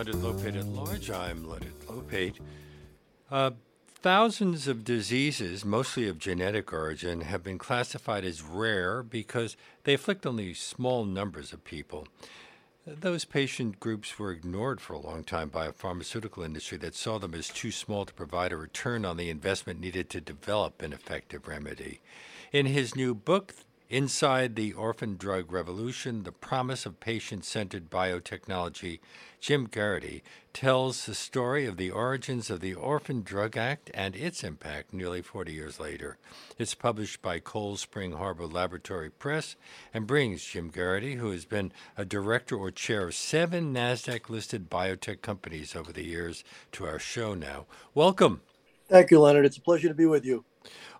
Leonard Lopate at Large. I'm Leonard Lopate. Uh, thousands of diseases, mostly of genetic origin, have been classified as rare because they afflict only small numbers of people. Those patient groups were ignored for a long time by a pharmaceutical industry that saw them as too small to provide a return on the investment needed to develop an effective remedy. In his new book, Inside the Orphan Drug Revolution The Promise of Patient Centered Biotechnology, Jim Geraghty, tells the story of the origins of the Orphan Drug Act and its impact nearly 40 years later. It's published by Cold Spring Harbor Laboratory Press and brings Jim Geraghty, who has been a director or chair of seven NASDAQ listed biotech companies over the years, to our show now. Welcome. Thank you, Leonard. It's a pleasure to be with you.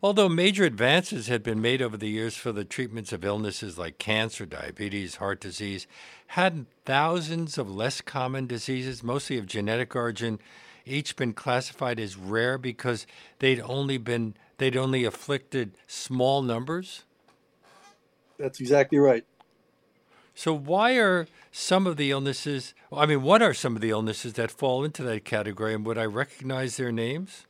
Although major advances had been made over the years for the treatments of illnesses like cancer, diabetes, heart disease, hadn't thousands of less common diseases, mostly of genetic origin, each been classified as rare because they'd only been they'd only afflicted small numbers? That's exactly right. So why are some of the illnesses I mean what are some of the illnesses that fall into that category and would I recognize their names?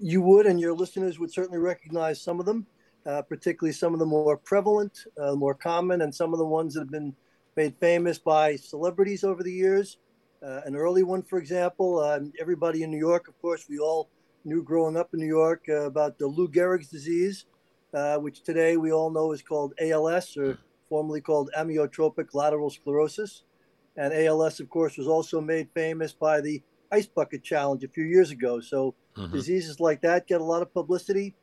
You would, and your listeners would certainly recognize some of them, uh, particularly some of the more prevalent, uh, more common, and some of the ones that have been made famous by celebrities over the years. Uh, an early one, for example, um, everybody in New York, of course, we all knew growing up in New York uh, about the Lou Gehrig's disease, uh, which today we all know is called ALS, or formerly called amyotrophic lateral sclerosis. And ALS, of course, was also made famous by the Ice Bucket Challenge a few years ago. So mm-hmm. diseases like that get a lot of publicity.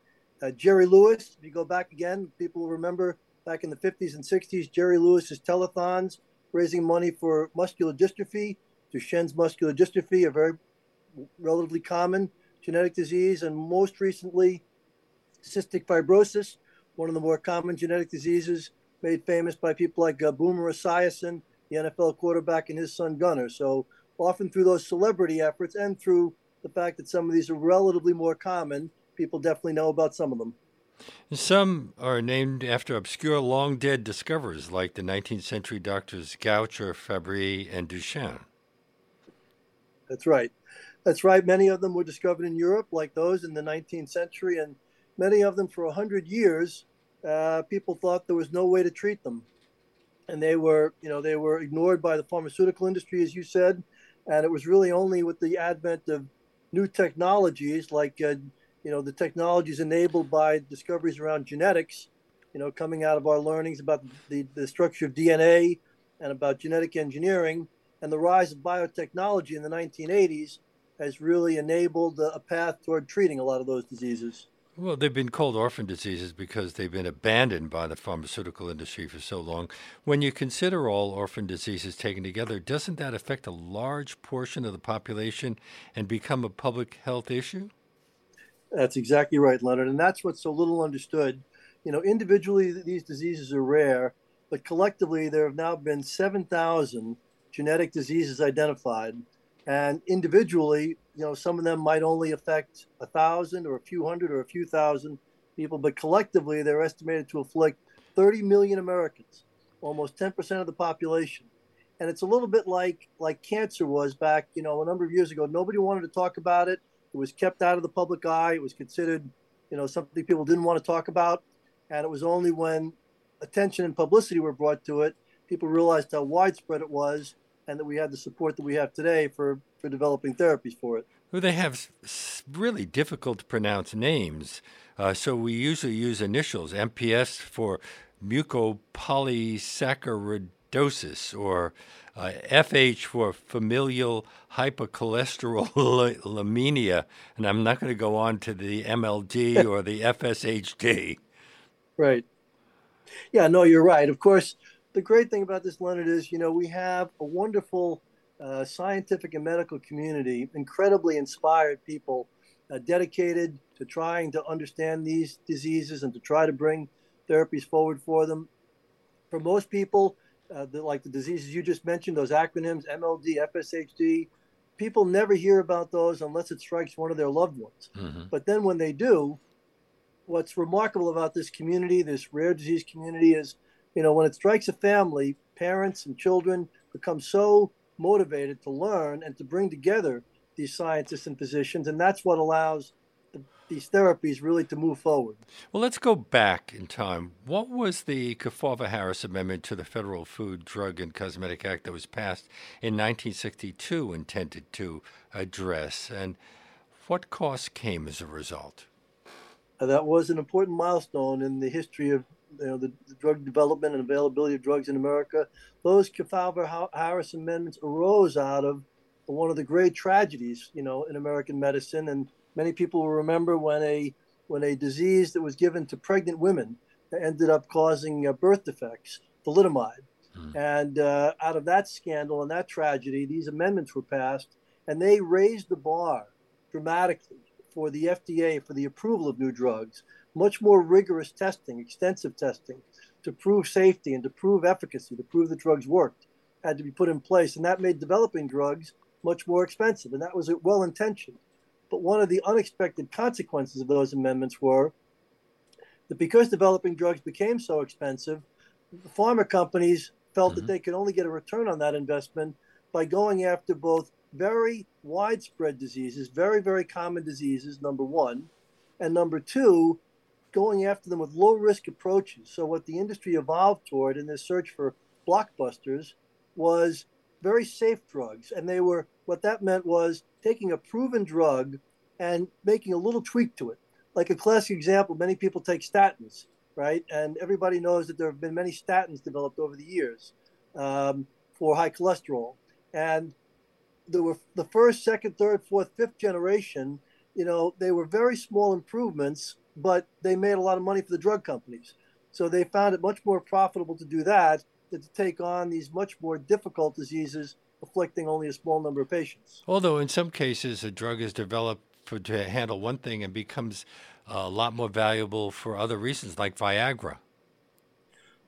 Uh, Jerry Lewis, if you go back again, people remember back in the 50s and 60s, Jerry Lewis's telethons raising money for muscular dystrophy, Duchenne's muscular dystrophy, a very relatively common genetic disease, and most recently, cystic fibrosis, one of the more common genetic diseases made famous by people like uh, Boomer Esiason, the NFL quarterback, and his son Gunnar. So often through those celebrity efforts and through the fact that some of these are relatively more common, people definitely know about some of them. Some are named after obscure long dead discoverers like the 19th century doctors Gaucher, Fabry, and Duchenne. That's right. That's right. Many of them were discovered in Europe, like those in the 19th century, and many of them for 100 years, uh, people thought there was no way to treat them. And they were, you know, they were ignored by the pharmaceutical industry, as you said, and it was really only with the advent of new technologies like uh, you know the technologies enabled by discoveries around genetics you know coming out of our learnings about the, the structure of dna and about genetic engineering and the rise of biotechnology in the 1980s has really enabled a path toward treating a lot of those diseases well, they've been called orphan diseases because they've been abandoned by the pharmaceutical industry for so long. When you consider all orphan diseases taken together, doesn't that affect a large portion of the population and become a public health issue? That's exactly right, Leonard. And that's what's so little understood. You know, individually, these diseases are rare, but collectively, there have now been 7,000 genetic diseases identified. And individually, you know, some of them might only affect a thousand or a few hundred or a few thousand people, but collectively they're estimated to afflict 30 million Americans, almost 10% of the population. And it's a little bit like like cancer was back, you know, a number of years ago. Nobody wanted to talk about it. It was kept out of the public eye. It was considered, you know, something people didn't want to talk about. And it was only when attention and publicity were brought to it, people realized how widespread it was and that we had the support that we have today for, for developing therapies for it. Well, they have really difficult to pronounce names, uh, so we usually use initials MPS for mucopolysaccharidosis or uh, FH for familial hypercholesterolemia, and I'm not going to go on to the MLD or the FSHD. Right. Yeah, no, you're right. Of course, the great thing about this, Leonard, is you know we have a wonderful uh, scientific and medical community, incredibly inspired people, uh, dedicated to trying to understand these diseases and to try to bring therapies forward for them. For most people, uh, the, like the diseases you just mentioned, those acronyms MLD, FSHD, people never hear about those unless it strikes one of their loved ones. Mm-hmm. But then when they do, what's remarkable about this community, this rare disease community, is you know, when it strikes a family, parents and children become so motivated to learn and to bring together these scientists and physicians, and that's what allows the, these therapies really to move forward. Well, let's go back in time. What was the Kefauver Harris Amendment to the Federal Food, Drug, and Cosmetic Act that was passed in 1962 intended to address, and what costs came as a result? Uh, that was an important milestone in the history of you know, the, the, drug development and availability of drugs in America. Those Kefauver Harris amendments arose out of one of the great tragedies, you know, in American medicine. And many people will remember when a when a disease that was given to pregnant women ended up causing uh, birth defects, thalidomide. Mm. And uh, out of that scandal and that tragedy, these amendments were passed, and they raised the bar dramatically for the FDA for the approval of new drugs. Much more rigorous testing, extensive testing, to prove safety and to prove efficacy, to prove the drugs worked, had to be put in place, and that made developing drugs much more expensive, and that was well intentioned. But one of the unexpected consequences of those amendments were that because developing drugs became so expensive, the pharma companies felt mm-hmm. that they could only get a return on that investment by going after both very widespread diseases, very, very common diseases, number one, and number two, going after them with low risk approaches. So, what the industry evolved toward in this search for blockbusters was very safe drugs. And they were, what that meant was taking a proven drug and making a little tweak to it. Like a classic example, many people take statins, right? And everybody knows that there have been many statins developed over the years um, for high cholesterol. And there were the first, second, third, fourth, fifth generation, you know, they were very small improvements, but they made a lot of money for the drug companies. So they found it much more profitable to do that than to take on these much more difficult diseases afflicting only a small number of patients. Although in some cases a drug is developed for, to handle one thing and becomes a lot more valuable for other reasons, like Viagra.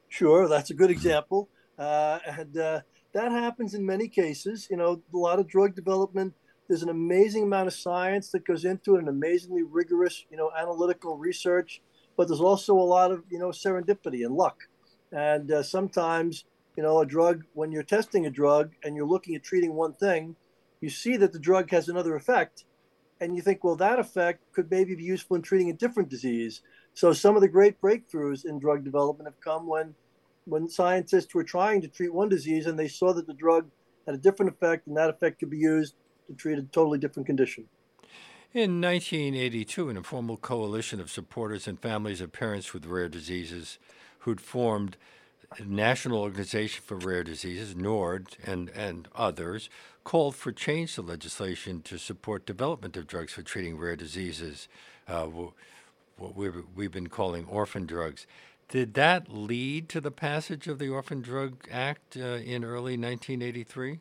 Sure, that's a good example, uh, and uh, that happens in many cases. You know, a lot of drug development. There's an amazing amount of science that goes into it, an amazingly rigorous, you know, analytical research. But there's also a lot of, you know, serendipity and luck. And uh, sometimes, you know, a drug, when you're testing a drug and you're looking at treating one thing, you see that the drug has another effect. And you think, well, that effect could maybe be useful in treating a different disease. So some of the great breakthroughs in drug development have come when, when scientists were trying to treat one disease and they saw that the drug had a different effect and that effect could be used to treat a totally different condition. In 1982, an informal coalition of supporters and families of parents with rare diseases who'd formed National Organization for Rare Diseases, NORD, and, and others, called for change to legislation to support development of drugs for treating rare diseases, uh, what we've, we've been calling orphan drugs. Did that lead to the passage of the Orphan Drug Act uh, in early 1983?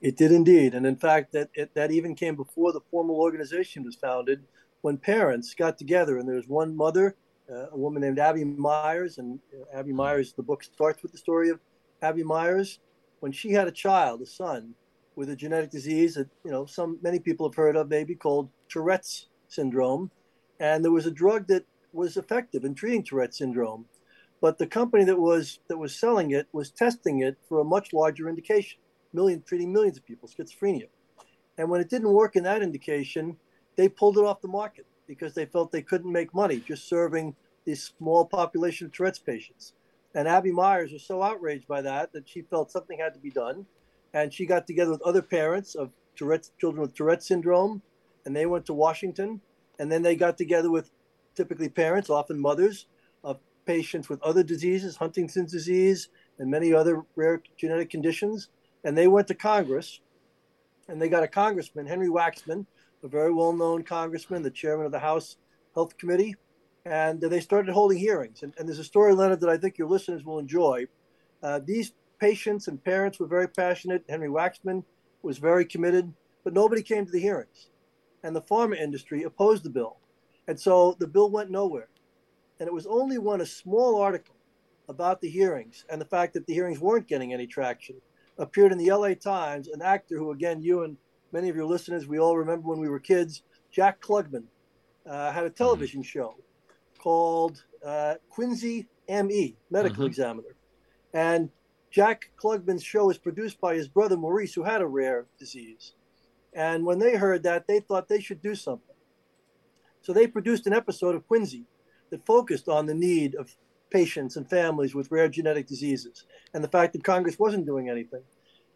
It did indeed. And in fact, that, it, that even came before the formal organization was founded when parents got together and there was one mother uh, a woman named Abbey Meyers, and uh, Abbey Meyers. The book starts with the story of Abbey Meyers when she had a child, a son, with a genetic disease that you know some many people have heard of, maybe called Tourette's syndrome, and there was a drug that was effective in treating Tourette's syndrome, but the company that was that was selling it was testing it for a much larger indication, million treating millions of people, schizophrenia, and when it didn't work in that indication, they pulled it off the market because they felt they couldn't make money just serving this small population of Tourette's patients. And Abbey Meyers was so outraged by that that she felt something had to be done. And she got together with other parents of Tourette's children with Tourette's syndrome, and they went to Washington. And then they got together with typically parents, often mothers, of patients with other diseases, Huntington's disease, and many other rare genetic conditions. And they went to Congress, and they got a congressman, Henry Waxman, a very well known congressman, the chairman of the House Health Committee. And they started holding hearings. And, and there's a story, Leonard, that I think your listeners will enjoy. Uh, these patients and parents were very passionate. Henry Waxman was very committed, but nobody came to the hearings. And the pharma industry opposed the bill. And so the bill went nowhere. And it was only when a small article about the hearings and the fact that the hearings weren't getting any traction appeared in the LA Times, an actor who, again, you and many of your listeners, we all remember when we were kids, Jack Klugman uh, had a television mm-hmm. show called uh, Quincy M.E., Medical mm-hmm. Examiner. And Jack Klugman's show was produced by his brother Maurice, who had a rare disease. And when they heard that, they thought they should do something. So they produced an episode of Quincy that focused on the need of patients and families with rare genetic diseases and the fact that Congress wasn't doing anything.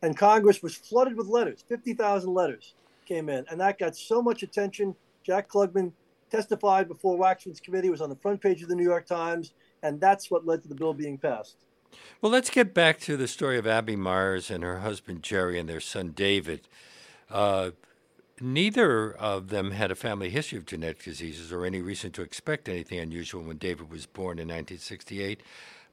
And Congress was flooded with letters, 50,000 letters came in. And that got so much attention. Jack Klugman testified before Waxman's committee, was on the front page of the New York Times, and that's what led to the bill being passed. Well, let's get back to the story of Abbey Meyers and her husband Jerry and their son David. Uh, neither of them had a family history of genetic diseases or any reason to expect anything unusual when David was born in 1968.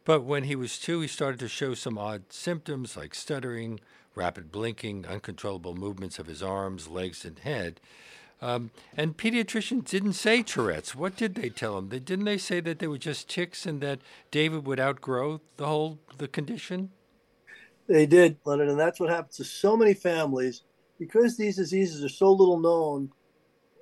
But when he was two, he started to show some odd symptoms like stuttering, rapid blinking, uncontrollable movements of his arms, legs, and head. Um, and pediatricians didn't say Tourette's. What did they tell him? They, didn't they say that they were just ticks and that David would outgrow the whole the condition? They did, Leonard, and that's what happens to so many families because these diseases are so little known.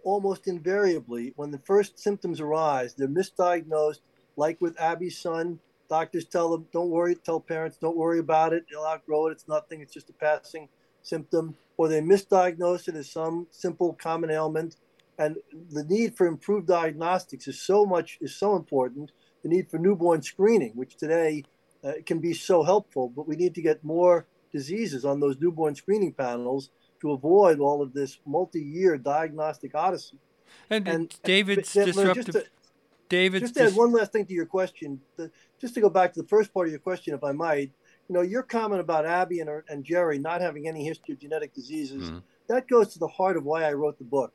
Almost invariably, when the first symptoms arise, they're misdiagnosed. Like with Abbey's son, doctors tell them, "Don't worry." Tell parents, "Don't worry about it. They'll outgrow it. It's nothing. It's just a passing symptom." or they misdiagnose it as some simple common ailment. And the need for improved diagnostics is so much is so important. The need for newborn screening, which today uh, can be so helpful, but we need to get more diseases on those newborn screening panels to avoid all of this multi-year diagnostic odyssey. And, and David's and, disruptive. Just to, David's just to add one last thing to your question, the, just to go back to the first part of your question, if I might, you know, your comment about Abbey and, her, and Jerry not having any history of genetic diseases, mm-hmm. that goes to the heart of why I wrote the book.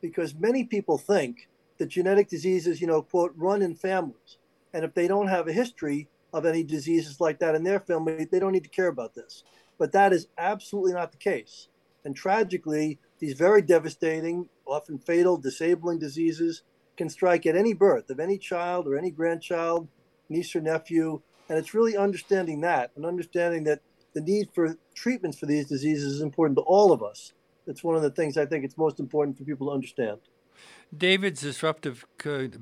Because many people think that genetic diseases, you know, quote, run in families. And if they don't have a history of any diseases like that in their family, they don't need to care about this. But that is absolutely not the case. And tragically, these very devastating, often fatal, disabling diseases can strike at any birth of any child or any grandchild, niece or nephew, and it's really understanding that and understanding that the need for treatments for these diseases is important to all of us. It's one of the things I think it's most important for people to understand. David's disruptive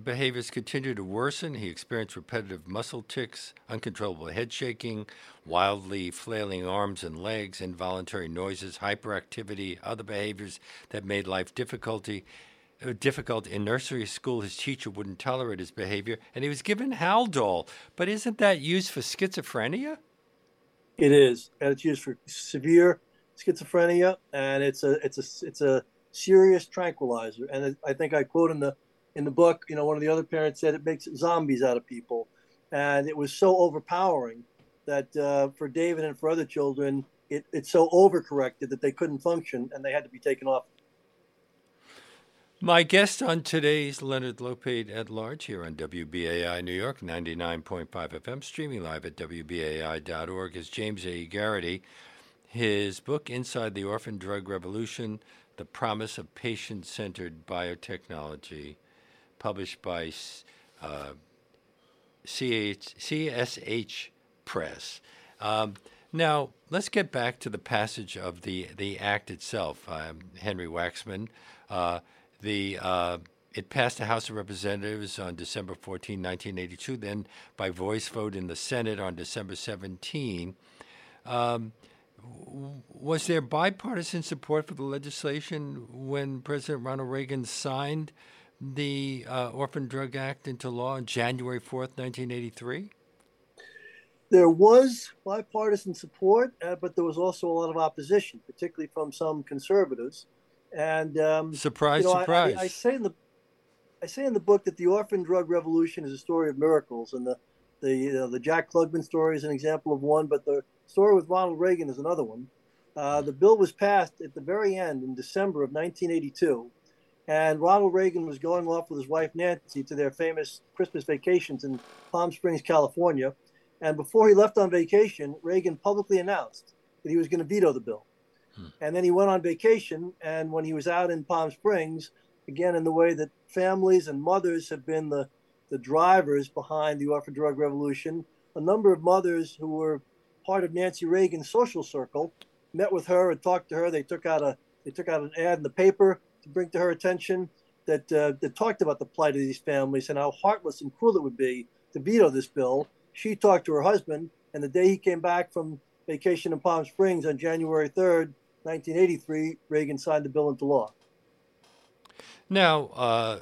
behaviors continued to worsen. He experienced repetitive muscle tics, uncontrollable head shaking, wildly flailing arms and legs, involuntary noises, hyperactivity, other behaviors that made life difficulty. Uh, difficult in nursery school. His teacher wouldn't tolerate his behavior, and he was given Haldol. But isn't that used for schizophrenia? It is, and it's used for severe schizophrenia, and it's a it's a it's a serious tranquilizer. And I think I quote in the in the book, you know, one of the other parents said it makes zombies out of people, and it was so overpowering that uh, for David and for other children, it, it's so overcorrected that they couldn't function and they had to be taken off my guest on today's Leonard Lopate at Large here on WBAI New York, 99.5 FM, streaming live at WBAI.org, is James A. Geraghty. His book, Inside the Orphan Drug Revolution The Promise of Patient Centered Biotechnology, published by uh, CSH Press. Um, now, let's get back to the passage of the, the act itself. Henry Waxman. Uh, the uh, it passed the House of Representatives on December 14, 1982, then by voice vote in the Senate on December 17. Um, was there bipartisan support for the legislation when President Ronald Reagan signed the uh, Orphan Drug Act into law on January 4th, 1983? There was bipartisan support, uh, but there was also a lot of opposition, particularly from some conservatives. And um, surprise, you know, surprise. I, I, I, say in the I say in the book that the orphan drug revolution is a story of miracles, and the the you know, the Jack Klugman story is an example of one, but the story with Ronald Reagan is another one. Uh, the bill was passed at the very end in December of 1982, and Ronald Reagan was going off with his wife Nancy to their famous Christmas vacations in Palm Springs, California. And before he left on vacation, Reagan publicly announced that he was going to veto the bill. Hmm. And then he went on vacation. And when he was out in Palm Springs, again, in the way that families and mothers have been the, the drivers behind the orphan drug revolution, a number of mothers who were part of Nancy Reagan's social circle met with her and talked to her. They took out a they took out an ad in the paper to bring to her attention that uh, that talked about the plight of these families and how heartless and cruel it would be to veto this bill. She talked to her husband, And the day he came back from vacation in Palm Springs on January 3rd, 1983, Reagan signed the bill into law. Now, uh,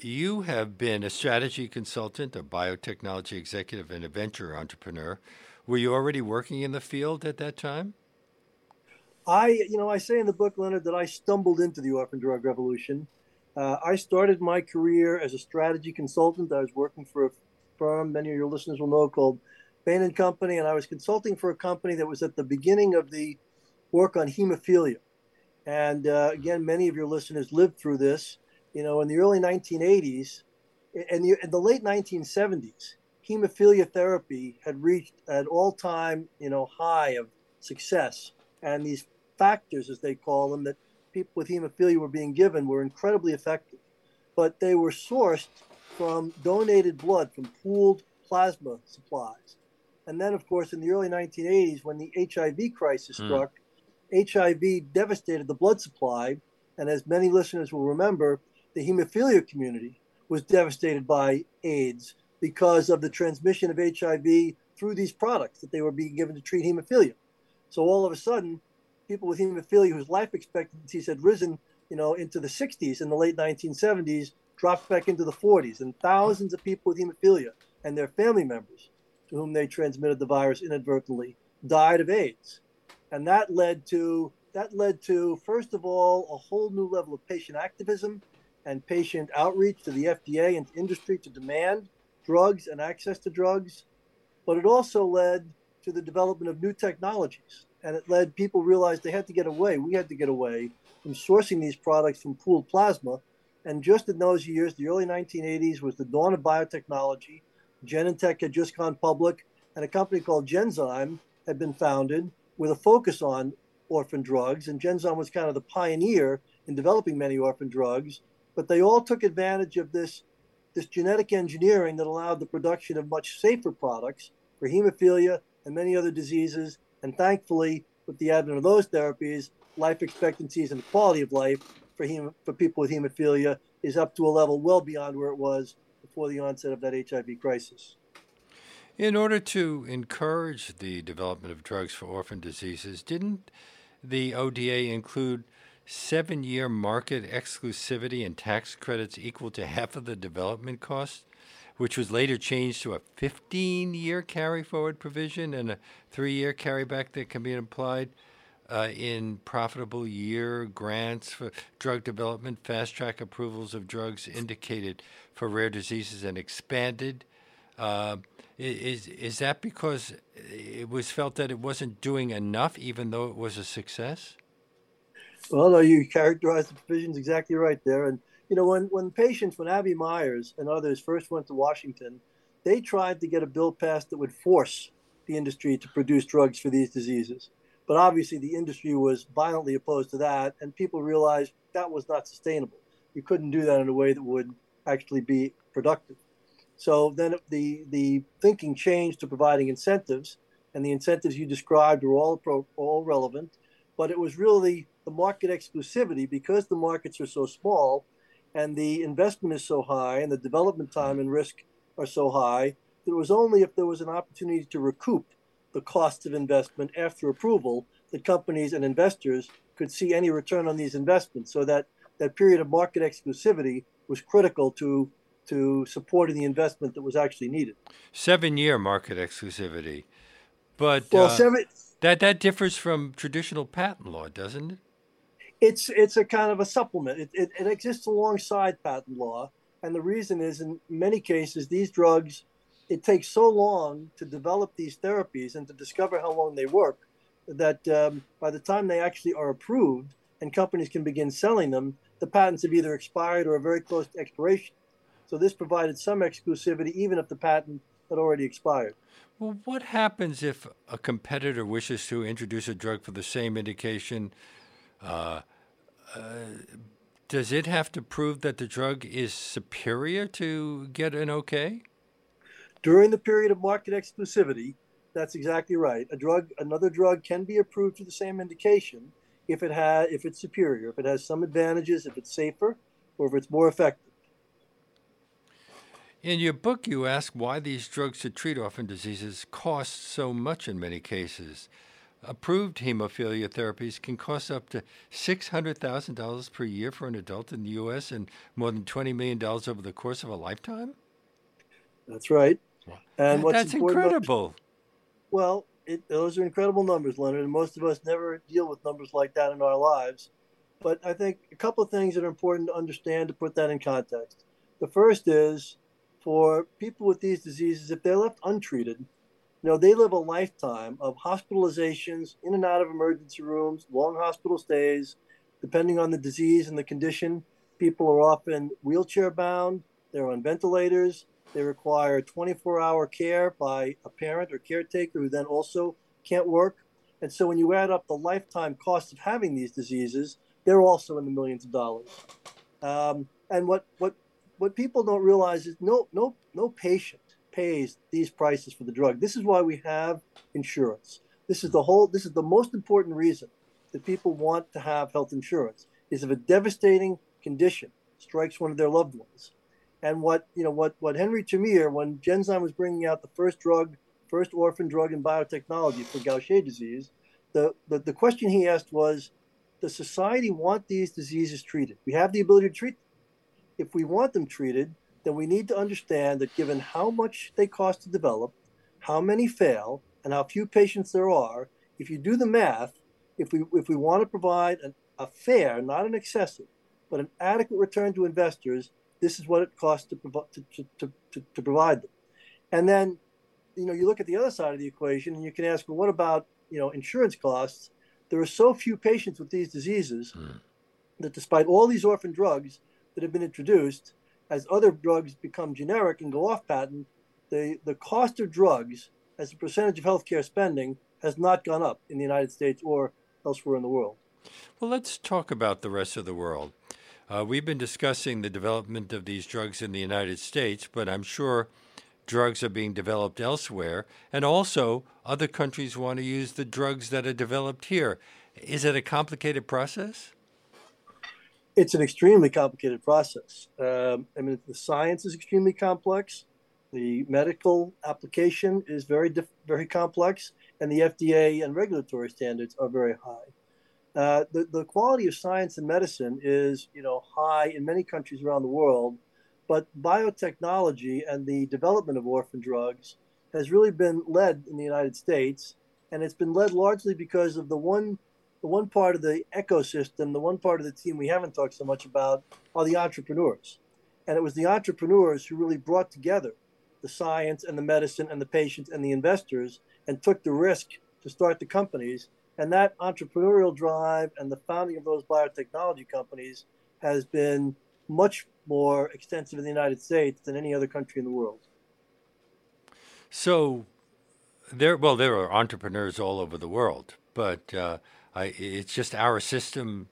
you have been a strategy consultant, a biotechnology executive, and a venture entrepreneur. Were you already working in the field at that time? I, you know, I say in the book, Leonard, that I stumbled into the orphan drug revolution. Uh, I started my career as a strategy consultant. I was working for a firm many of your listeners will know called Bain and Company, and I was consulting for a company that was at the beginning of the work on hemophilia. And uh, again, many of your listeners lived through this. You know, in the early 1980s, in the, in the late 1970s, hemophilia therapy had reached an all-time, you know, high of success, and these factors, as they call them, that people with hemophilia were being given were incredibly effective. But they were sourced from donated blood from pooled plasma supplies. And then, of course, in the early 1980s, when the HIV crisis mm. struck, HIV devastated the blood supply. And as many listeners will remember, the hemophilia community was devastated by AIDS because of the transmission of HIV through these products that they were being given to treat hemophilia. So all of a sudden, people with hemophilia whose life expectancies had risen, you know, into the 60s in the late 1970s dropped back into the 40s, and thousands of people with hemophilia and their family members to whom they transmitted the virus inadvertently died of AIDS. And that led to that led to first of all a whole new level of patient activism and patient outreach to the FDA and industry to demand drugs and access to drugs. But it also led to the development of new technologies. And it led people realized they had to get away. We had to get away from sourcing these products from pooled plasma. And just in those years, the early 1980s was the dawn of biotechnology. Genentech had just gone public, and a company called Genzyme had been founded with a focus on orphan drugs. And Genzyme was kind of the pioneer in developing many orphan drugs. But they all took advantage of this, this genetic engineering that allowed the production of much safer products for hemophilia and many other diseases. And thankfully, with the advent of those therapies, life expectancies and quality of life for, hem- for people with hemophilia is up to a level well beyond where it was before the onset of that HIV crisis. In order to encourage the development of drugs for orphan diseases, didn't the ODA include seven year market exclusivity and tax credits equal to half of the development costs, which was later changed to a 15 year carry forward provision and a three year carryback that can be applied uh, in profitable year grants for drug development, fast track approvals of drugs indicated for rare diseases, and expanded. Uh, is is that because it was felt that it wasn't doing enough, even though it was a success? Well, no, you characterized the provisions exactly right there. And you know, when when patients, when Abbey Meyers and others first went to Washington, they tried to get a bill passed that would force the industry to produce drugs for these diseases. But obviously, the industry was violently opposed to that, and people realized that was not sustainable. You couldn't do that in a way that would actually be productive. So then the the thinking changed to providing incentives, and the incentives you described were all pro, all relevant, but it was really the market exclusivity because the markets are so small, and the investment is so high, and the development time and risk are so high. That it was only if there was an opportunity to recoup the costs of investment after approval, that companies and investors could see any return on these investments. So that that period of market exclusivity was critical to to supporting the investment that was actually needed. Seven year market exclusivity, but well, uh, seven, that that differs from traditional patent law, doesn't it? It's it's a kind of a supplement. It, it, it exists alongside patent law, and the reason is in many cases these drugs it takes so long to develop these therapies and to discover how long they work that um, by the time they actually are approved and companies can begin selling them, the patents have either expired or are very close to expiration. So this provided some exclusivity, even if the patent had already expired. Well, what happens if a competitor wishes to introduce a drug for the same indication? Uh, uh, does it have to prove that the drug is superior to get an okay? During the period of market exclusivity, that's exactly right. A drug, another drug can be approved for the same indication if it has, if it's superior, if it has some advantages, if it's safer, or if it's more effective. In your book, you ask why these drugs to treat orphan diseases cost so much in many cases. Approved hemophilia therapies can cost up to $600,000 per year for an adult in the U.S. and more than $20 million over the course of a lifetime? That's right. And what's That's incredible. About, well, it, those are incredible numbers, Leonard, and most of us never deal with numbers like that in our lives. But I think a couple of things that are important to understand to put that in context. The first is for people with these diseases, if they're left untreated, you know, they live a lifetime of hospitalizations in and out of emergency rooms, long hospital stays, depending on the disease and the condition. People are often wheelchair bound, they're on ventilators, they require 24 hour care by a parent or caretaker who then also can't work. And so when you add up the lifetime cost of having these diseases, they're also in the millions of dollars. Um, and what, what, what people don't realize is no, no, no patient pays these prices for the drug. This is why we have insurance. This is the whole, this is the most important reason that people want to have health insurance is if a devastating condition strikes one of their loved ones and what you know, what what Henry Termeer, when Genzyme was bringing out the first drug, first orphan drug in biotechnology for Gaucher disease, the, the, the question he asked was, does society want these diseases treated? We have the ability to treat them. If we want them treated, then we need to understand that given how much they cost to develop, how many fail, and how few patients there are, if you do the math, if we if we want to provide an, a fair, not an excessive, but an adequate return to investors, this is what it costs to, to, to, to, to provide them. And then, you know, you look at the other side of the equation and you can ask, well, what about, you know, insurance costs? There are so few patients with these diseases mm. that despite all these orphan drugs that have been introduced, as other drugs become generic and go off patent, the, the cost of drugs as a percentage of healthcare spending has not gone up in the United States or elsewhere in the world. Well, let's talk about the rest of the world. Uh, we've been discussing the development of these drugs in the United States, but I'm sure drugs are being developed elsewhere. And also, other countries want to use the drugs that are developed here. Is it a complicated process? It's an extremely complicated process. Um, I mean, the science is extremely complex. The medical application is very, diff- very complex, and the FDA and regulatory standards are very high. Uh, the, the quality of science and medicine is you know high in many countries around the world, but biotechnology and the development of orphan drugs has really been led in the United States, and it's been led largely because of the one the one part of the ecosystem, the one part of the team we haven't talked so much about are the entrepreneurs. And it was the entrepreneurs who really brought together the science and the medicine and the patients and the investors and took the risk to start the companies and that entrepreneurial drive and the founding of those biotechnology companies has been much more extensive in the United States than any other country in the world. So, there, well, there are entrepreneurs all over the world, but uh, I, it's just our system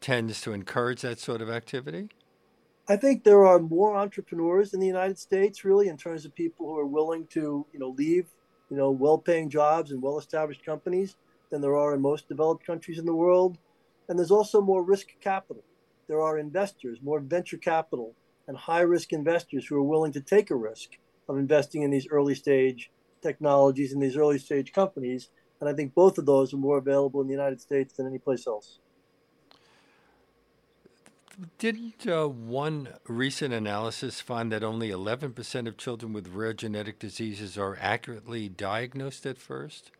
tends to encourage that sort of activity. I think there are more entrepreneurs in the United States, really, in terms of people who are willing to, you know, leave, you know, well-paying jobs and well-established companies than there are in most developed countries in the world. And there's also more risk capital. There are investors, more venture capital, and high risk investors who are willing to take a risk of investing in these early stage technologies and these early stage companies. And I think both of those are more available in the United States than any place else. Didn't uh, one recent analysis find that only 11% of children with rare genetic diseases are accurately diagnosed at first?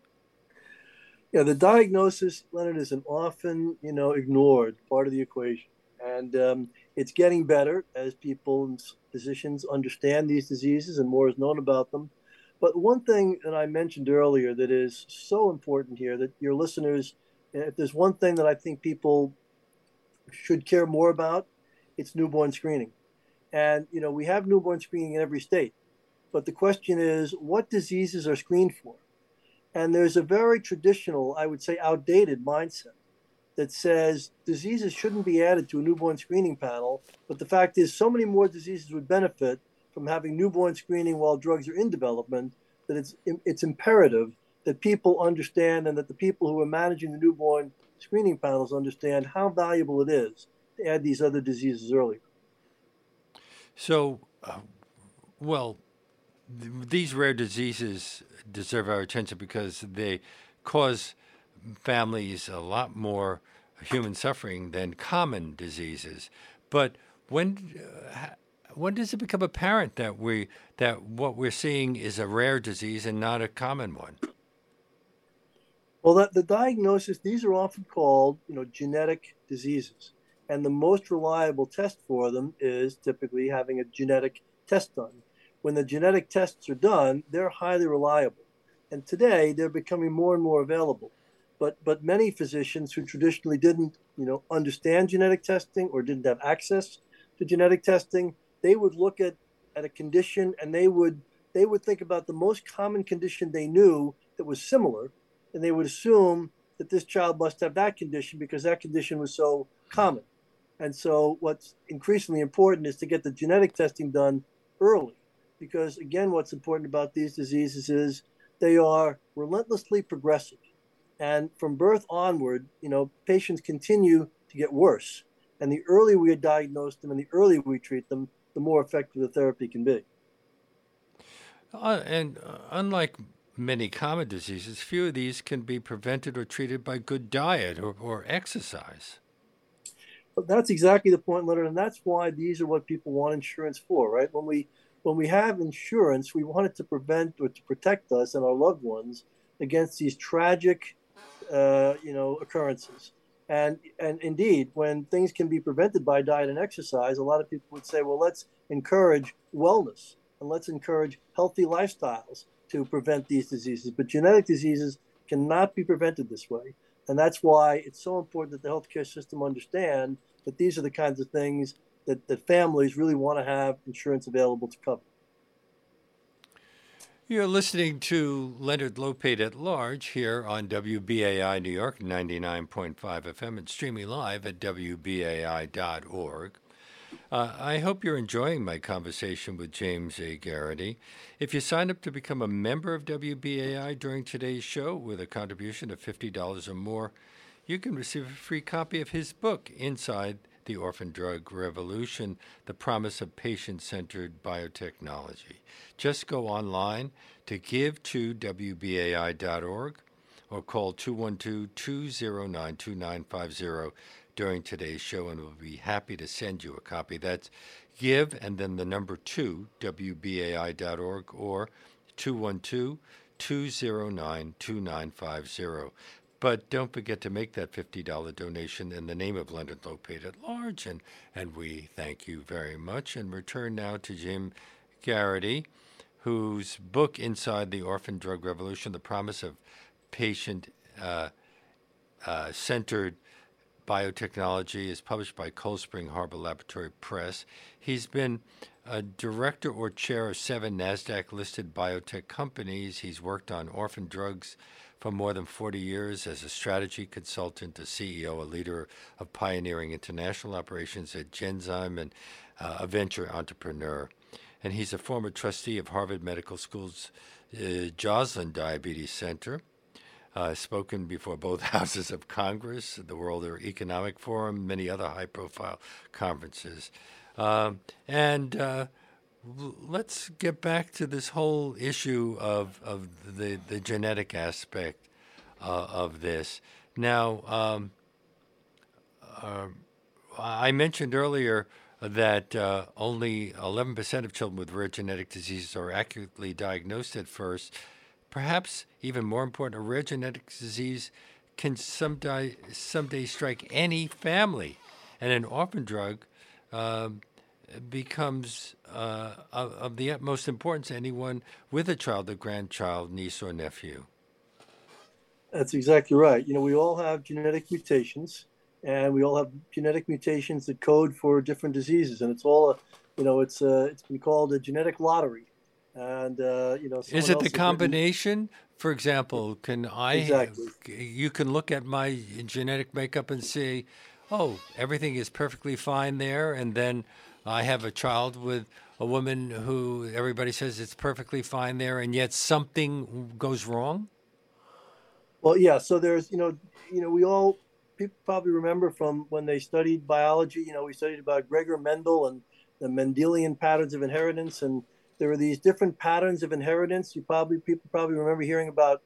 yeah, the diagnosis, Leonard, is an often, you know, ignored part of the equation. And um, it's getting better as people and physicians understand these diseases and more is known about them. But one thing that I mentioned earlier that is so important here that your listeners, eh, if there's one thing that I think people should care more about, it's newborn screening. And, you know, we have newborn screening in every state. But the question is, what diseases are screened for? And there's a very traditional, I would say outdated mindset that says diseases shouldn't be added to a newborn screening panel. But the fact is, so many more diseases would benefit from having newborn screening while drugs are in development that it's, it's imperative that people understand and that the people who are managing the newborn screening panels understand how valuable it is to add these other diseases earlier. So, uh, well, th- these rare diseases deserve our attention because they cause families a lot more human suffering than common diseases. But when uh, when does it become apparent that we that what we're seeing is a rare disease and not a common one? Well, that, the diagnosis these are often called you know genetic diseases, and the most reliable test for them is typically having a genetic test done. When the genetic tests are done, they're highly reliable, and today they're becoming more and more available. But but many physicians who traditionally didn't you know understand genetic testing or didn't have access to genetic testing, they would look at at a condition and they would they would think about the most common condition they knew that was similar, and they would assume that this child must have that condition because that condition was so common. And so, what's increasingly important is to get the genetic testing done early, because again, what's important about these diseases is they are relentlessly progressive. And from birth onward, you know, patients continue to get worse. And the earlier we diagnose them and the earlier we treat them, the more effective the therapy can be. Uh, and uh, unlike many common diseases, few of these can be prevented or treated by good diet or, or exercise. But that's exactly the point, Leonard, and that's why these are what people want insurance for, right? When we when we have insurance, we want it to prevent or to protect us and our loved ones against these tragic uh, you know, occurrences. And and indeed, when things can be prevented by diet and exercise, a lot of people would say, well, let's encourage wellness and let's encourage healthy lifestyles to prevent these diseases. But genetic diseases cannot be prevented this way. And that's why it's so important that the healthcare system understand that these are the kinds of things that, that families really want to have insurance available to cover. You're listening to Leonard Lopate at Large here on WBAI New York 99.5 FM and streaming live at WBAI.org. Uh, I hope you're enjoying my conversation with James A. Geraghty. If you sign up to become a member of WBAI during today's show with a contribution of $50 or more, you can receive a free copy of his book, Inside the Orphan Drug Revolution The Promise of Patient Centered Biotechnology. Just go online to give to WBAI.org or call 212 209 2950 during today's show, and we'll be happy to send you a copy. That's give and then the number 2, WBAI.org, or 212 209 2950. But don't forget to make that $50 donation in the name of Leonard Lopate at large. And, and we thank you very much. And return now to Jim Geraghty, whose book, Inside the Orphan Drug Revolution The Promise of Patient uh, uh, Centered Biotechnology, is published by Cold Spring Harbor Laboratory Press. He's been a director or chair of seven NASDAQ listed biotech companies. He's worked on orphan drugs for more than 40 years as a strategy consultant, a CEO, a leader of pioneering international operations at Genzyme, and uh, a venture entrepreneur. And he's a former trustee of Harvard Medical School's uh, Joslin Diabetes Center. Uh, spoken before both houses of Congress, the World Economic Forum, many other high profile conferences. Um, and uh, let's get back to this whole issue of, of the, the genetic aspect uh, of this. Now, um, uh, I mentioned earlier that uh, only 11% of children with rare genetic diseases are accurately diagnosed at first. Perhaps even more important, a rare genetic disease can someday, someday strike any family, and an orphan drug um, becomes uh, of, of, the utmost importance to anyone with a child, a grandchild, niece, or nephew. That's exactly right. You know, we all have genetic mutations, and we all have genetic mutations that code for different diseases, and it's all a, you know, it's a, uh, it's been called a genetic lottery. And uh, you know, is it the combination? Written... For example, can I? Exactly. You can look at my genetic makeup and see, oh, everything is perfectly fine there, and then I have a child with a woman who everybody says it's perfectly fine there, and yet something goes wrong. Well, yeah. So there's, you know, you know, we all people probably remember from when they studied biology. You know, we studied about Gregor Mendel and the Mendelian patterns of inheritance, and there are these different patterns of inheritance. You probably people probably remember hearing about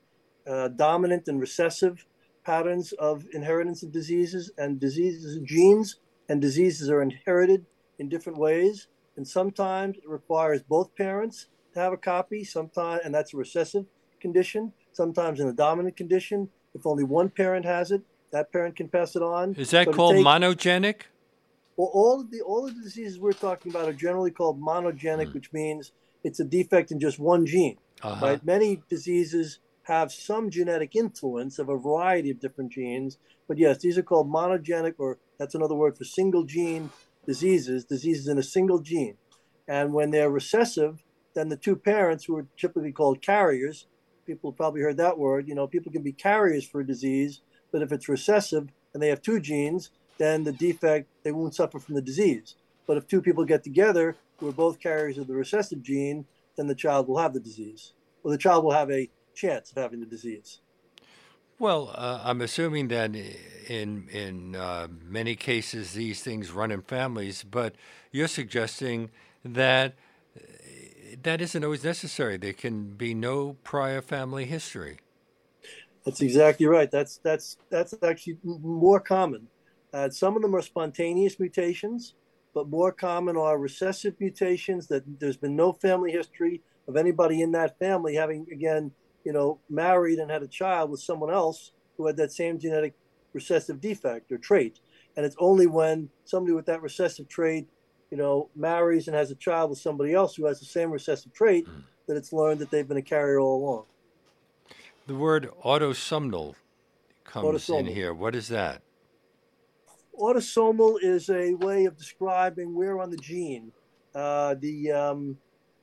uh, dominant and recessive patterns of inheritance of diseases and diseases genes and diseases are inherited in different ways. And sometimes it requires both parents to have a copy. Sometimes and that's a recessive condition. Sometimes in a dominant condition. If only one parent has it that parent can pass it on. Is that called takes, monogenic? Well all of the all of the diseases we're talking about are generally called monogenic mm. which means it's a defect in just one gene uh-huh. right? Many diseases have some genetic influence of a variety of different genes. But yes, these are called monogenic, or that's another word for single gene diseases, diseases in a single gene. And when they're recessive, then the two parents, who are typically called carriers, people probably heard that word, you know, people can be carriers for a disease, but if it's recessive and they have two genes, then the defect, they won't suffer from the disease. But if two people get together who are both carriers of the recessive gene, then the child will have the disease. Or the child will have a chance of having the disease. Well, uh, I'm assuming that in in uh, many cases these things run in families, but you're suggesting that uh, that isn't always necessary. There can be no prior family history. That's exactly right. That's that's that's actually more common. Uh, some of them are spontaneous mutations, but more common are recessive mutations that there's been no family history of anybody in that family having again you know, married and had a child with someone else who had that same genetic recessive defect or trait. And it's only when somebody with that recessive trait, you know, marries and has a child with somebody else who has the same recessive trait mm. that it's learned that they've been a carrier all along. The word autosomal comes autosomal. in here. What is that? Autosomal is a way of describing where on the gene uh, the um,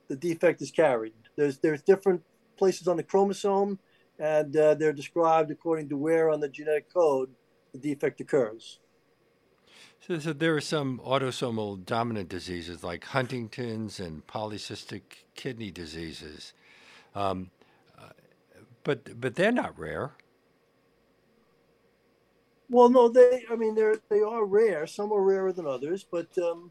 the defect is carried. There's there's different places on the chromosome, and uh, they're described according to where on the genetic code the defect occurs. So, so, there are some autosomal dominant diseases like Huntington's and polycystic kidney diseases, um, uh, but but they're not rare. Well, no, they. I mean, they're they are rare. Some are rarer than others, but um,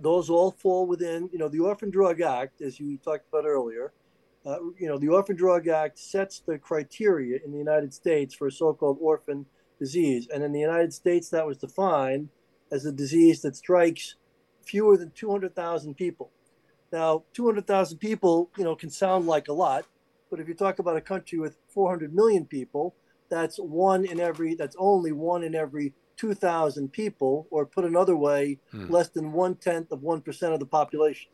those all fall within. You know, the Orphan Drug Act, as you talked about earlier, uh, you know, the Orphan Drug Act sets the criteria in the United States for a so-called orphan disease, and in the United States, that was defined as a disease that strikes fewer than 200,000 people. Now, 200,000 people, you know, can sound like a lot, but if you talk about a country with 400 million people, that's one in every. That's only one in every 2,000 people, or put another way, hmm. less than one tenth of one percent of the population.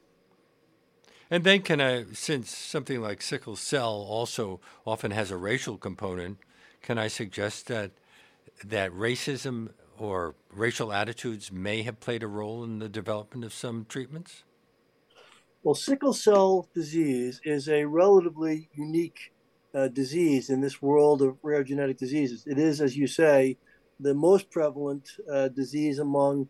And then, can I, since something like sickle cell also often has a racial component, can I suggest that that racism or racial attitudes may have played a role in the development of some treatments? Well, sickle cell disease is a relatively unique uh, disease in this world of rare genetic diseases. It is, as you say, the most prevalent uh, disease among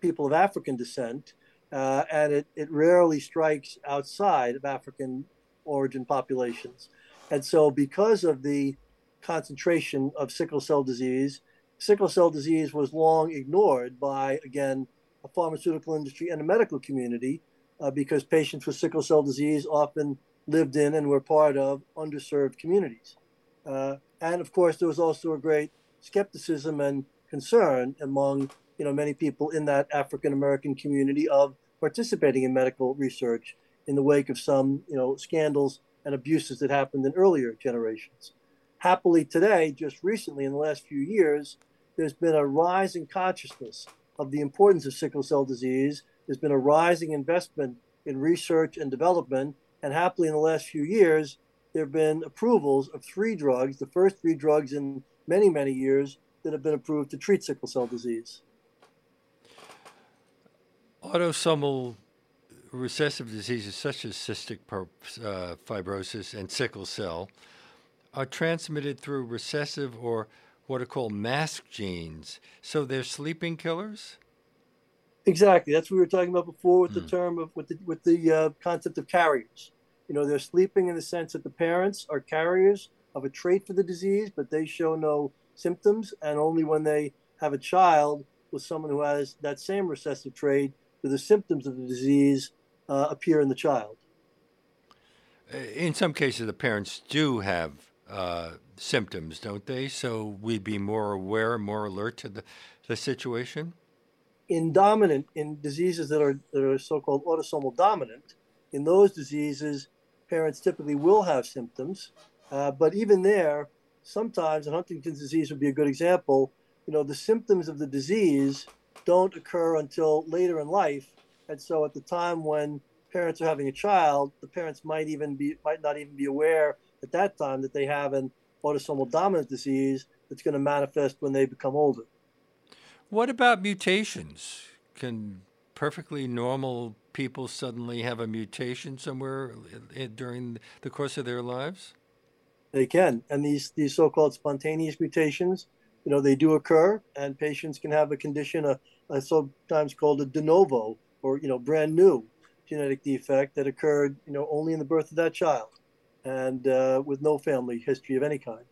people of African descent uh, and it, it rarely strikes outside of African origin populations. And so, because of the concentration of sickle cell disease, sickle cell disease was long ignored by, again, a pharmaceutical industry and a medical community uh, because patients with sickle cell disease often lived in and were part of underserved communities. Uh, and of course, there was also a great skepticism and concern among you know many people in that African American community of participating in medical research in the wake of some you know scandals and abuses that happened in earlier generations. Happily today, just recently in the last few years, there's been a rise in consciousness of the importance of sickle cell disease. There's been a rising investment in research and development, and happily in the last few years, there have been approvals of three drugs, the first three drugs in many, many years that have been approved to treat sickle cell disease. Autosomal recessive diseases such as cystic uh, fibrosis and sickle cell are transmitted through recessive or what are called mask genes. So they're sleeping killers? Exactly. That's what we were talking about before with mm. the hmm. term of with the with the uh, concept of carriers. You know, they're sleeping in the sense that the parents are carriers of a trait for the disease, but they show no symptoms, and only when they have a child with someone who has that same recessive trait do the symptoms of the disease uh, appear in the child. in some cases, the parents do have uh, symptoms, don't they? So we'd be more aware, more alert to the, the situation? In dominant, in diseases that are, that are so called autosomal dominant, in those diseases, parents typically will have symptoms. Uh, but even there, sometimes, and Huntington's disease would be a good example, you know, the symptoms of the disease don't occur until later in life. And so at the time when parents are having a child, the parents might even be might not even be aware at that time that they have an autosomal dominant disease that's going to manifest when they become older. What about mutations? Can perfectly normal people suddenly have a mutation somewhere during the course of their lives? They can, and these these so-called spontaneous mutations, you know, they do occur, and patients can have a condition, a, a sometimes called a de novo, or you know, brand new genetic defect that occurred, you know, only in the birth of that child, and uh, with no family history of any kind.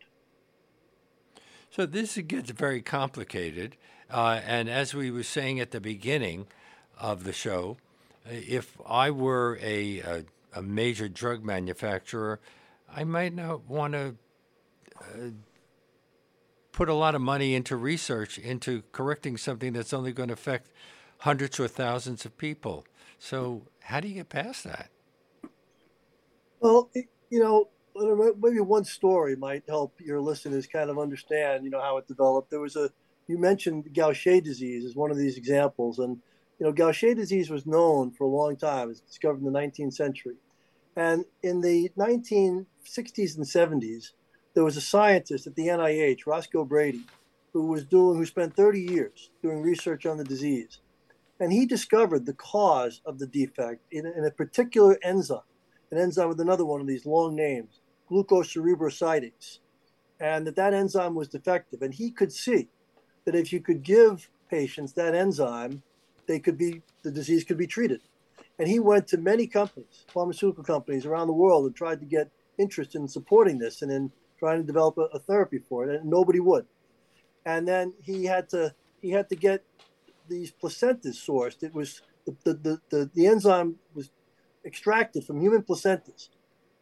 So this gets very complicated, uh, and as we were saying at the beginning of the show, if I were a, a, a major drug manufacturer, I might not want to. Uh, put a lot of money into research into correcting something that's only going to affect hundreds or thousands of people. So how do you get past that? Well, you know, maybe one story might help your listeners kind of understand, you know, how it developed. There was a, you mentioned Gaucher disease as one of these examples. And, you know, Gaucher disease was known for a long time. It was discovered in the 19th century. And in the 1960s and 70s, there was a scientist at the NIH, Roscoe Brady, who was doing, who spent 30 years doing research on the disease. And he discovered the cause of the defect in, in a particular enzyme, an enzyme with another one of these long names, glucocerebrosidase, and that that enzyme was defective. And he could see that if you could give patients that enzyme, they could be the disease could be treated. And he went to many companies, pharmaceutical companies around the world, and tried to get interest in supporting this and in trying to develop a, a therapy for it, and nobody would. And then he had to he had to get these placentas sourced. It was the, the, the, the, the enzyme was extracted from human placentas.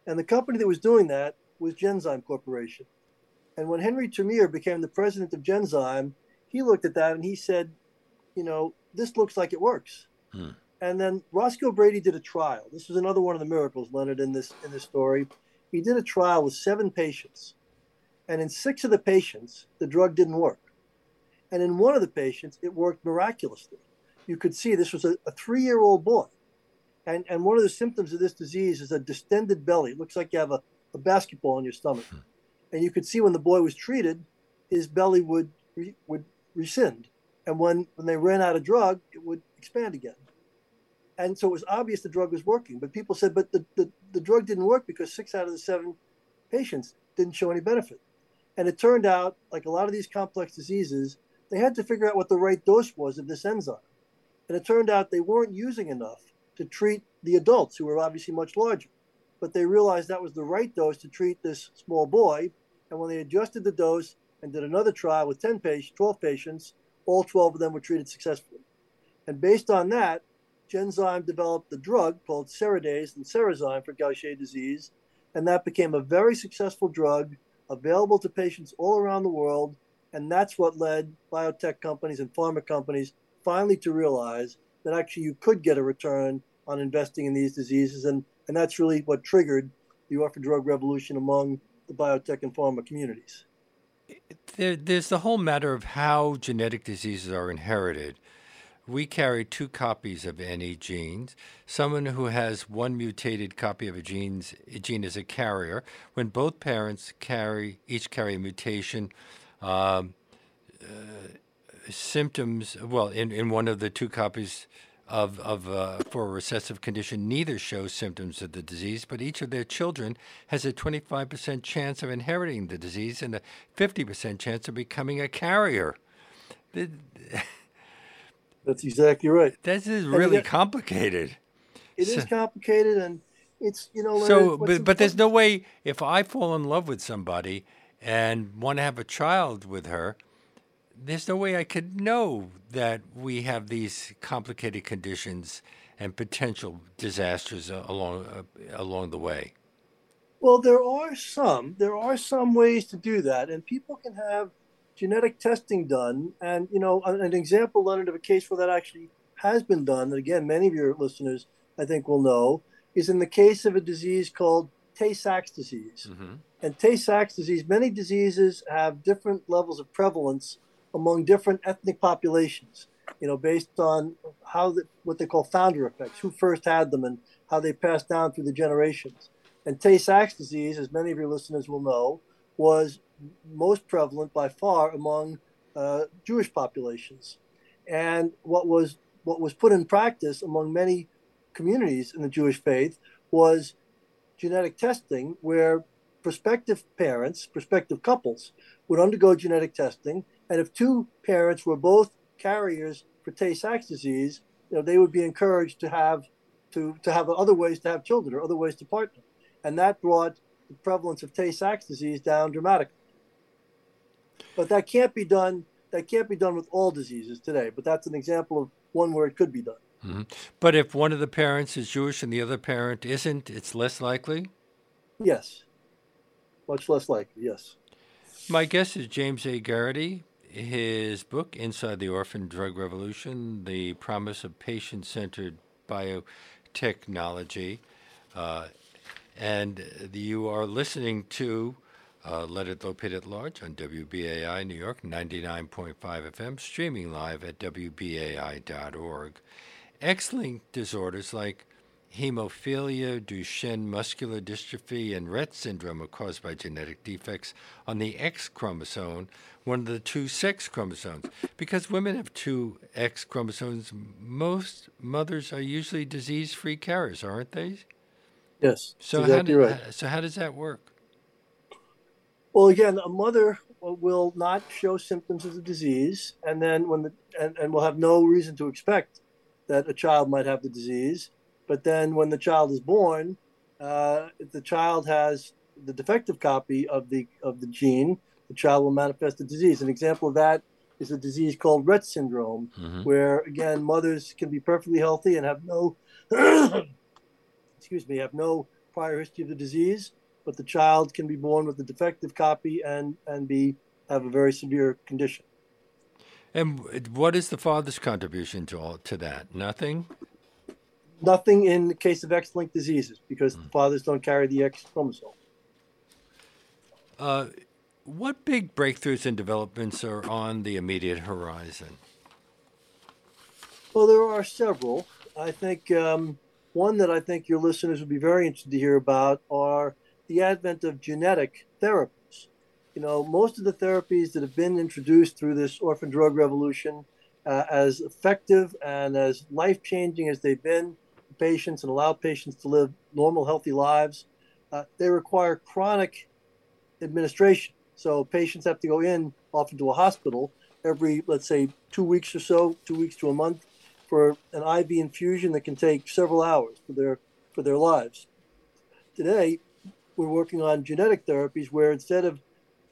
And the company that was doing that was Genzyme Corporation. And when Henry Termeer became the president of Genzyme, he looked at that and he said, you know, this looks like it works. Hmm. And then Roscoe Brady did a trial. This was another one of the miracles, Leonard, in this in this story. He did a trial with seven patients. And in six of the patients, the drug didn't work. And in one of the patients, it worked miraculously. You could see this was a, a three year old boy. And, and one of the symptoms of this disease is a distended belly. It looks like you have a, a basketball in your stomach. Hmm. And you could see when the boy was treated, his belly would, re, would rescind. And when, when they ran out of drug, it would expand again. And so it was obvious the drug was working. But people said, but the, the, the drug didn't work because six out of the seven patients didn't show any benefit. And it turned out, like a lot of these complex diseases, they had to figure out what the right dose was of this enzyme. And it turned out they weren't using enough to treat the adults who were obviously much larger. But they realized that was the right dose to treat this small boy. And when they adjusted the dose and did another trial with 10 patients, 12 patients, all 12 of them were treated successfully. And based on that, Genzyme developed the drug called Ceredase and Cerezyme for Gaucher disease. And that became a very successful drug available to patients all around the world and that's what led biotech companies and pharma companies finally to realize that actually you could get a return on investing in these diseases. And, and that's really what triggered the orphan drug revolution among the biotech and pharma communities. There, there's the whole matter of how genetic diseases are inherited. We carry two copies of any genes. Someone who has one mutated copy of a, genes, a gene is a carrier. When both parents carry each carry a mutation, um, uh, symptoms, well, in, in one of the two copies of, of uh, for a recessive condition, neither shows symptoms of the disease, but each of their children has a 25% chance of inheriting the disease and a 50% chance of becoming a carrier. That's exactly right. This is really complicated. It so, is complicated, and it's you know. So, but, but there's no way if I fall in love with somebody and want to have a child with her, there's no way I could know that we have these complicated conditions and potential disasters along uh, along the way. Well, there are some. There are some ways to do that, and people can have genetic testing done. And you know, an, example, Leonard, of a case where that actually has been done. That again, many of your listeners, I think, will know, is in the case of a disease called Tay-Sachs disease. Mm-hmm. And Tay-Sachs disease, many diseases have different levels of prevalence among different ethnic populations. You know, based on how the, what they call founder effects, who first had them, and how they passed down through the generations. And Tay-Sachs disease, as many of your listeners will know, was most prevalent by far among uh, Jewish populations. And what was what was put in practice among many communities in the Jewish faith was genetic testing, where prospective parents, prospective couples, would undergo genetic testing, and if two parents were both carriers for Tay-Sachs disease, you know, they would be encouraged to have to, to have other ways to have children or other ways to partner. And that brought the prevalence of Tay-Sachs disease down dramatically. But that can't be done. That can't be done with all diseases today. But that's an example of one where it could be done. Mm-hmm. But if one of the parents is Jewish and the other parent isn't, it's less likely? Yes. Much less likely, yes. My guest is James A. Geraghty. His book, Inside the Orphan Drug Revolution The Promise of Patient Centered Biotechnology. Uh, and you are listening to uh, Leonard Lopate at Large on WBAI New York 99.5 FM, streaming live at WBAI.org. X-linked disorders like hemophilia, Duchenne muscular dystrophy, and Rett syndrome are caused by genetic defects on the X chromosome, one of the two sex chromosomes. Because women have two X chromosomes, most mothers are usually disease free carriers, aren't they? Yes. So, exactly how, do, right. so how does that work? Well, again, a mother will not show symptoms of the disease, and then when the and, and will have no reason to expect that a child might have the disease. But then when the child is born, uh, if the child has the defective copy of the of the gene, the child will manifest the disease. An example of that is a disease called Rett syndrome, mm-hmm. where again mothers can be perfectly healthy and have no excuse me have no prior history of the disease, but the child can be born with a defective copy and and be have a very severe condition. And what is the father's contribution to all to that? Nothing. Nothing in the case of X-linked diseases because mm. the fathers don't carry the X chromosome. Uh, what big breakthroughs and developments are on the immediate horizon? Well, there are several. I think um, one that I think your listeners would be very interested to hear about are the advent of genetic therapies. you know, most of the therapies that have been introduced through this orphan drug revolution, uh, as effective and as life changing as they've been for patients and allow patients to live normal, healthy lives, uh, they require chronic administration. So patients have to go in often to a hospital every, let's say, two weeks or so, two weeks to a month, for an IV infusion that can take several hours for their for their lives. Today, we're working on genetic therapies where instead of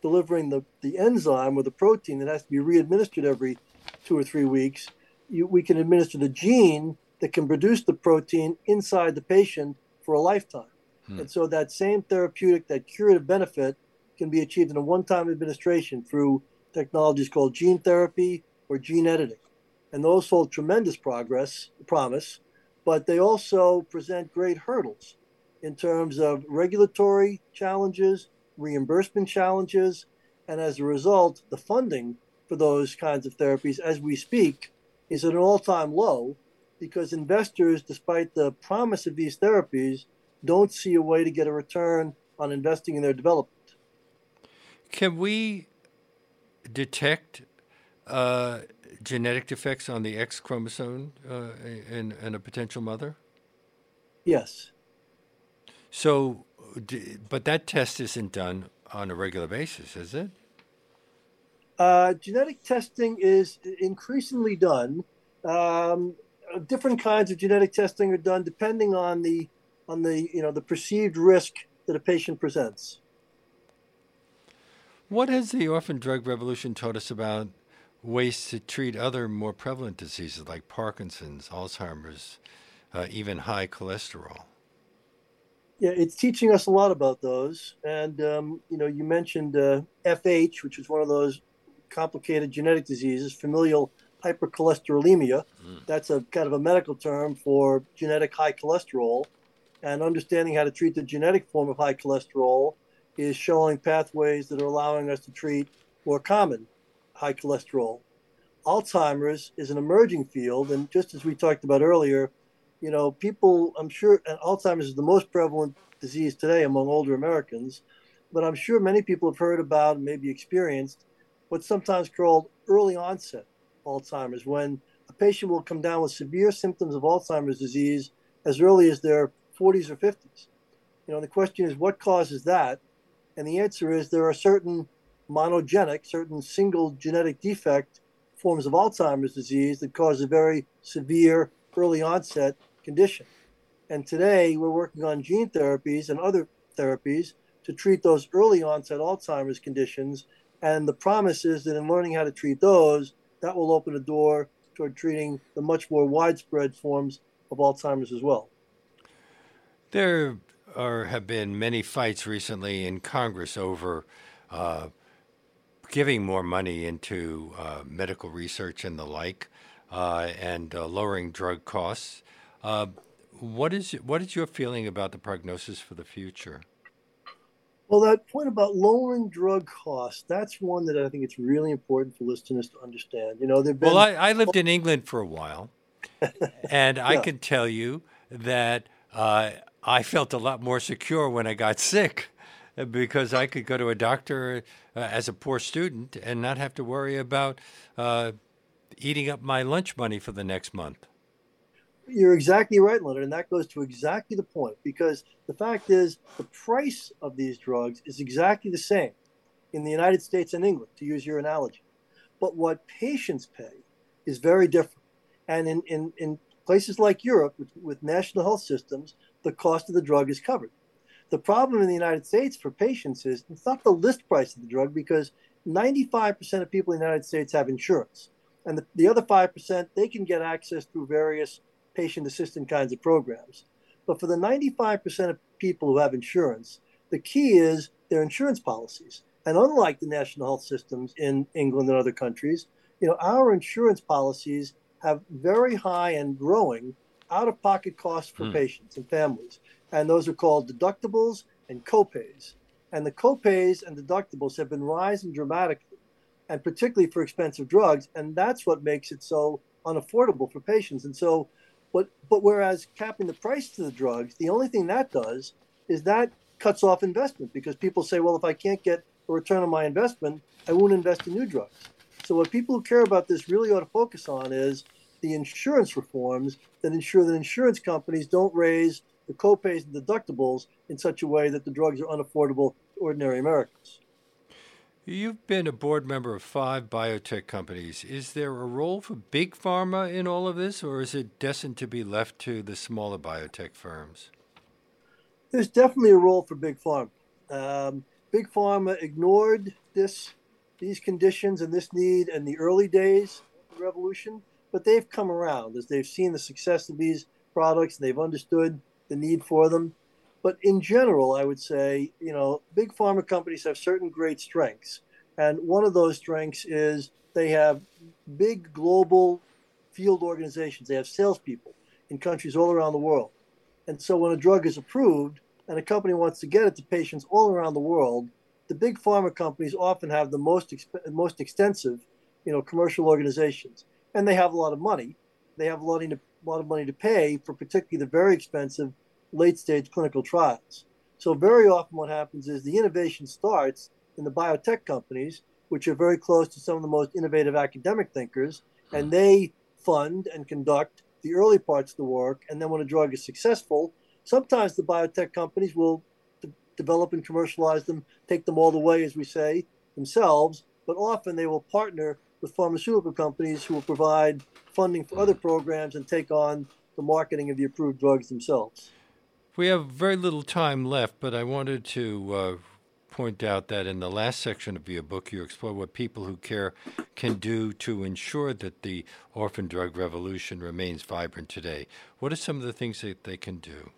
delivering the, the enzyme or the protein that has to be re-administered every two or three weeks, you, we can administer the gene that can produce the protein inside the patient for a lifetime. Hmm. And so that same therapeutic, that curative benefit can be achieved in a one-time administration through technologies called gene therapy or gene editing. And those hold tremendous progress, promise, but they also present great hurdles in terms of regulatory challenges reimbursement challenges, and as a result, the funding for those kinds of therapies as we speak is at an all time low because investors, despite the promise of these therapies, don't see a way to get a return on investing in their development. Can we detect uh, genetic defects on the X chromosome uh, in, in a potential mother? Yes. So but that test isn't done on a regular basis, is it? Uh, genetic testing is increasingly done. Um, different kinds of genetic testing are done depending on the on the you know the perceived risk that a patient presents. What has the orphan drug revolution taught us about ways to treat other more prevalent diseases like Parkinson's, Alzheimer's, uh, even high cholesterol? Yeah, it's teaching us a lot about those. And, um, you know, you mentioned uh, FH, which is one of those complicated genetic diseases, familial hypercholesterolemia. Mm. That's a kind of a medical term for genetic high cholesterol. And understanding how to treat the genetic form of high cholesterol is showing pathways that are allowing us to treat more common high cholesterol. Alzheimer's is an emerging field. And just as we talked about earlier, you know, people, I'm sure, and Alzheimer's is the most prevalent disease today among older Americans, but I'm sure many people have heard about and maybe experienced what's sometimes called early onset Alzheimer's, when a patient will come down with severe symptoms of Alzheimer's disease as early as their 40s or 50s. You know, the question is what causes that? And the answer is there are certain monogenic, certain single genetic defect forms of Alzheimer's disease that cause a very severe early onset condition. And today we're working on gene therapies and other therapies to treat those early onset Alzheimer's conditions. And the promise is that in learning how to treat those, that will open a door toward treating the much more widespread forms of Alzheimer's as well. There are, have been many fights recently in Congress over uh, giving more money into uh, medical research and the like, uh, and uh, lowering drug costs. Uh, what is what is your feeling about the prognosis for the future? Well, that point about lowering drug costs, that's one that I think it's really important for listeners to understand. You know, been Well, I, I lived in England for a while, and I can tell you that uh, I felt a lot more secure when I got sick because I could go to a doctor uh, as a poor student and not have to worry about uh, eating up my lunch money for the next month. You're exactly right, Leonard, and that goes to exactly the point because the fact is the price of these drugs is exactly the same in the United States and England, to use your analogy. But what patients pay is very different. And in, in, in places like Europe, with, with national health systems, the cost of the drug is covered. The problem in the United States for patients is it's not the list price of the drug because 95% of people in the United States have insurance. And the, the other 5%, they can get access through various patient assistant kinds of programs. But for the 95% of people who have insurance, the key is their insurance policies. And unlike the national health systems in England and other countries, you know, our insurance policies have very high and growing out-of-pocket costs for mm. patients and families. And those are called deductibles and copays. And the copays and deductibles have been rising dramatically, and particularly for expensive drugs. And that's what makes it so unaffordable for patients. And so but but whereas capping the price to the drugs, the only thing that does is that cuts off investment because people say, well, if I can't get a return on my investment, I won't invest in new drugs. So what people who care about this really ought to focus on is the insurance reforms that ensure that insurance companies don't raise the copays and deductibles in such a way that the drugs are unaffordable to ordinary Americans. You've been a board member of five biotech companies. Is there a role for big pharma in all of this, or is it destined to be left to the smaller biotech firms? There's definitely a role for big pharma. Um, big pharma ignored this, these conditions and this need in the early days of the revolution, but they've come around as they've seen the success of these products and they've understood the need for them. But in general, I would say, you know, big pharma companies have certain great strengths. And one of those strengths is they have big global field organizations. They have salespeople in countries all around the world. And so when a drug is approved and a company wants to get it to patients all around the world, the big pharma companies often have the most exp- most extensive, you know, commercial organizations, and they have a lot of money. They have a lot a lot of money to pay for particularly the very expensive late stage clinical trials. So, very often, what happens is the innovation starts in the biotech companies, which are very close to some of the most innovative academic thinkers, and they fund and conduct the early parts of the work. And then, when a drug is successful, sometimes the biotech companies will de- develop and commercialize them, take them all the way, as we say, themselves, but often they will partner with pharmaceutical companies who will provide funding for other programs and take on the marketing of the approved drugs themselves. We have very little time left, but I wanted to uh, point out that in the last section of your book, you explore what people who care can do to ensure that the orphan drug revolution remains vibrant today. What are some of the things that they can do?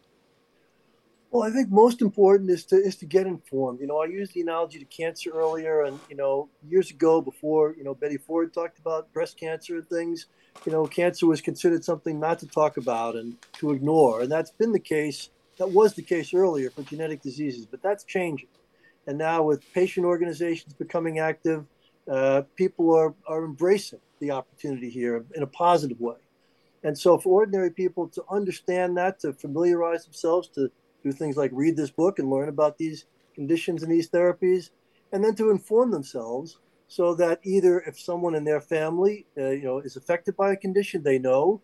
Well, I think most important is to is to get informed. You know, I used the analogy to cancer earlier, and you know, years ago, before you know Betty Ford talked about breast cancer and things, you know, cancer was considered something not to talk about and to ignore, and that's been the case. That was the case earlier for genetic diseases, but that's changing. And now, with patient organizations becoming active, uh, people are are embracing the opportunity here in a positive way. And so, for ordinary people to understand that, to familiarize themselves, to do things like read this book and learn about these conditions and these therapies, and then to inform themselves so that either if someone in their family, uh, you know, is affected by a condition, they know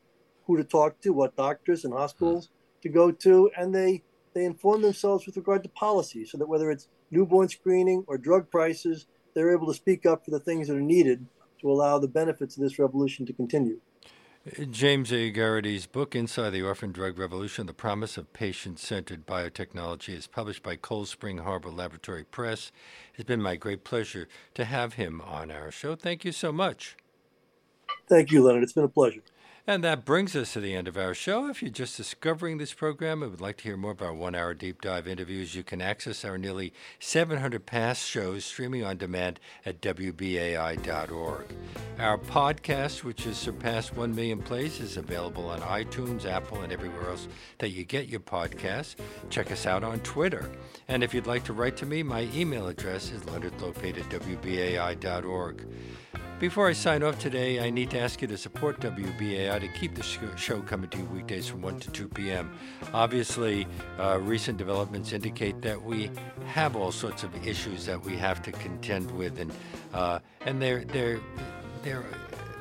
who to talk to, what doctors and hospitals to go to, and they they inform themselves with regard to policy, so that whether it's newborn screening or drug prices, they're able to speak up for the things that are needed to allow the benefits of this revolution to continue. James A. Geraghty's book, Inside the Orphan Drug Revolution The Promise of Patient Centered Biotechnology, is published by Cold Spring Harbor Laboratory Press. It's been my great pleasure to have him on our show. Thank you so much. Thank you, Leonard. It's been a pleasure. And that brings us to the end of our show. If you're just discovering this program and would like to hear more of our one hour deep dive interviews, you can access our nearly 700 past shows streaming on demand at WBAI.org. Our podcast, which has surpassed 1 million plays, is available on iTunes, Apple, and everywhere else that you get your podcasts. Check us out on Twitter. And if you'd like to write to me, my email address is leonardlopate at WBAI.org. Before I sign off today, I need to ask you to support WBAI to keep the show coming to you weekdays from 1 to 2 p.m. Obviously, uh, recent developments indicate that we have all sorts of issues that we have to contend with, and uh, and they're they're they're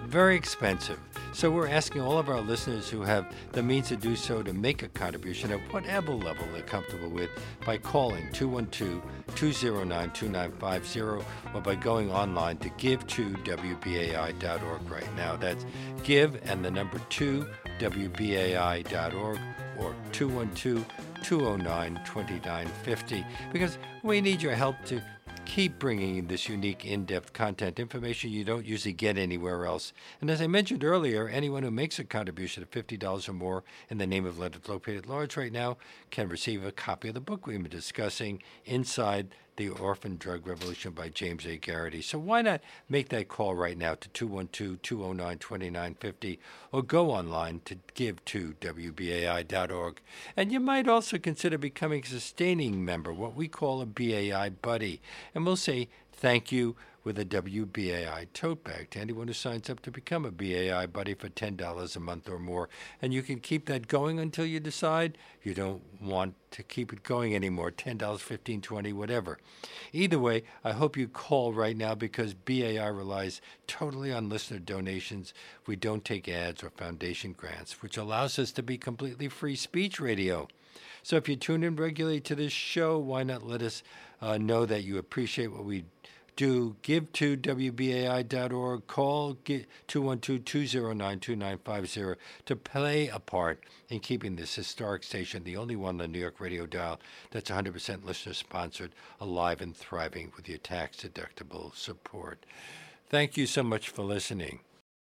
very expensive. So we're asking all of our listeners who have the means to do so to make a contribution at whatever level they're comfortable with by calling 212-209-2950 or by going online to give2wbai.org right now. That's give and the number 2 wbai.org or 212 209 2950 because we need your help to keep bringing this unique, in depth content, information you don't usually get anywhere else. And as I mentioned earlier, anyone who makes a contribution of $50 or more in the name of Leonard Lopate at Large right now can receive a copy of the book we've been discussing inside the Orphan Drug Revolution by James A. Geraghty. So why not make that call right now to 212-209-2950 or go online to give to WBAI.org. And you might also consider becoming a sustaining member, what we call a BAI buddy. And we'll say thank you with a WBAI tote bag to anyone who signs up to become a BAI buddy for $10 a month or more. And you can keep that going until you decide you don't want to keep it going anymore $10, $15, 20 whatever. Either way, I hope you call right now because BAI relies totally on listener donations. We don't take ads or foundation grants, which allows us to be completely free speech radio. So if you tune in regularly to this show, why not let us uh, know that you appreciate what we do give to WBAI.org, call 212 209 2950 to play a part in keeping this historic station, the only one on the New York radio dial that's 100% listener sponsored, alive and thriving with your tax deductible support. Thank you so much for listening.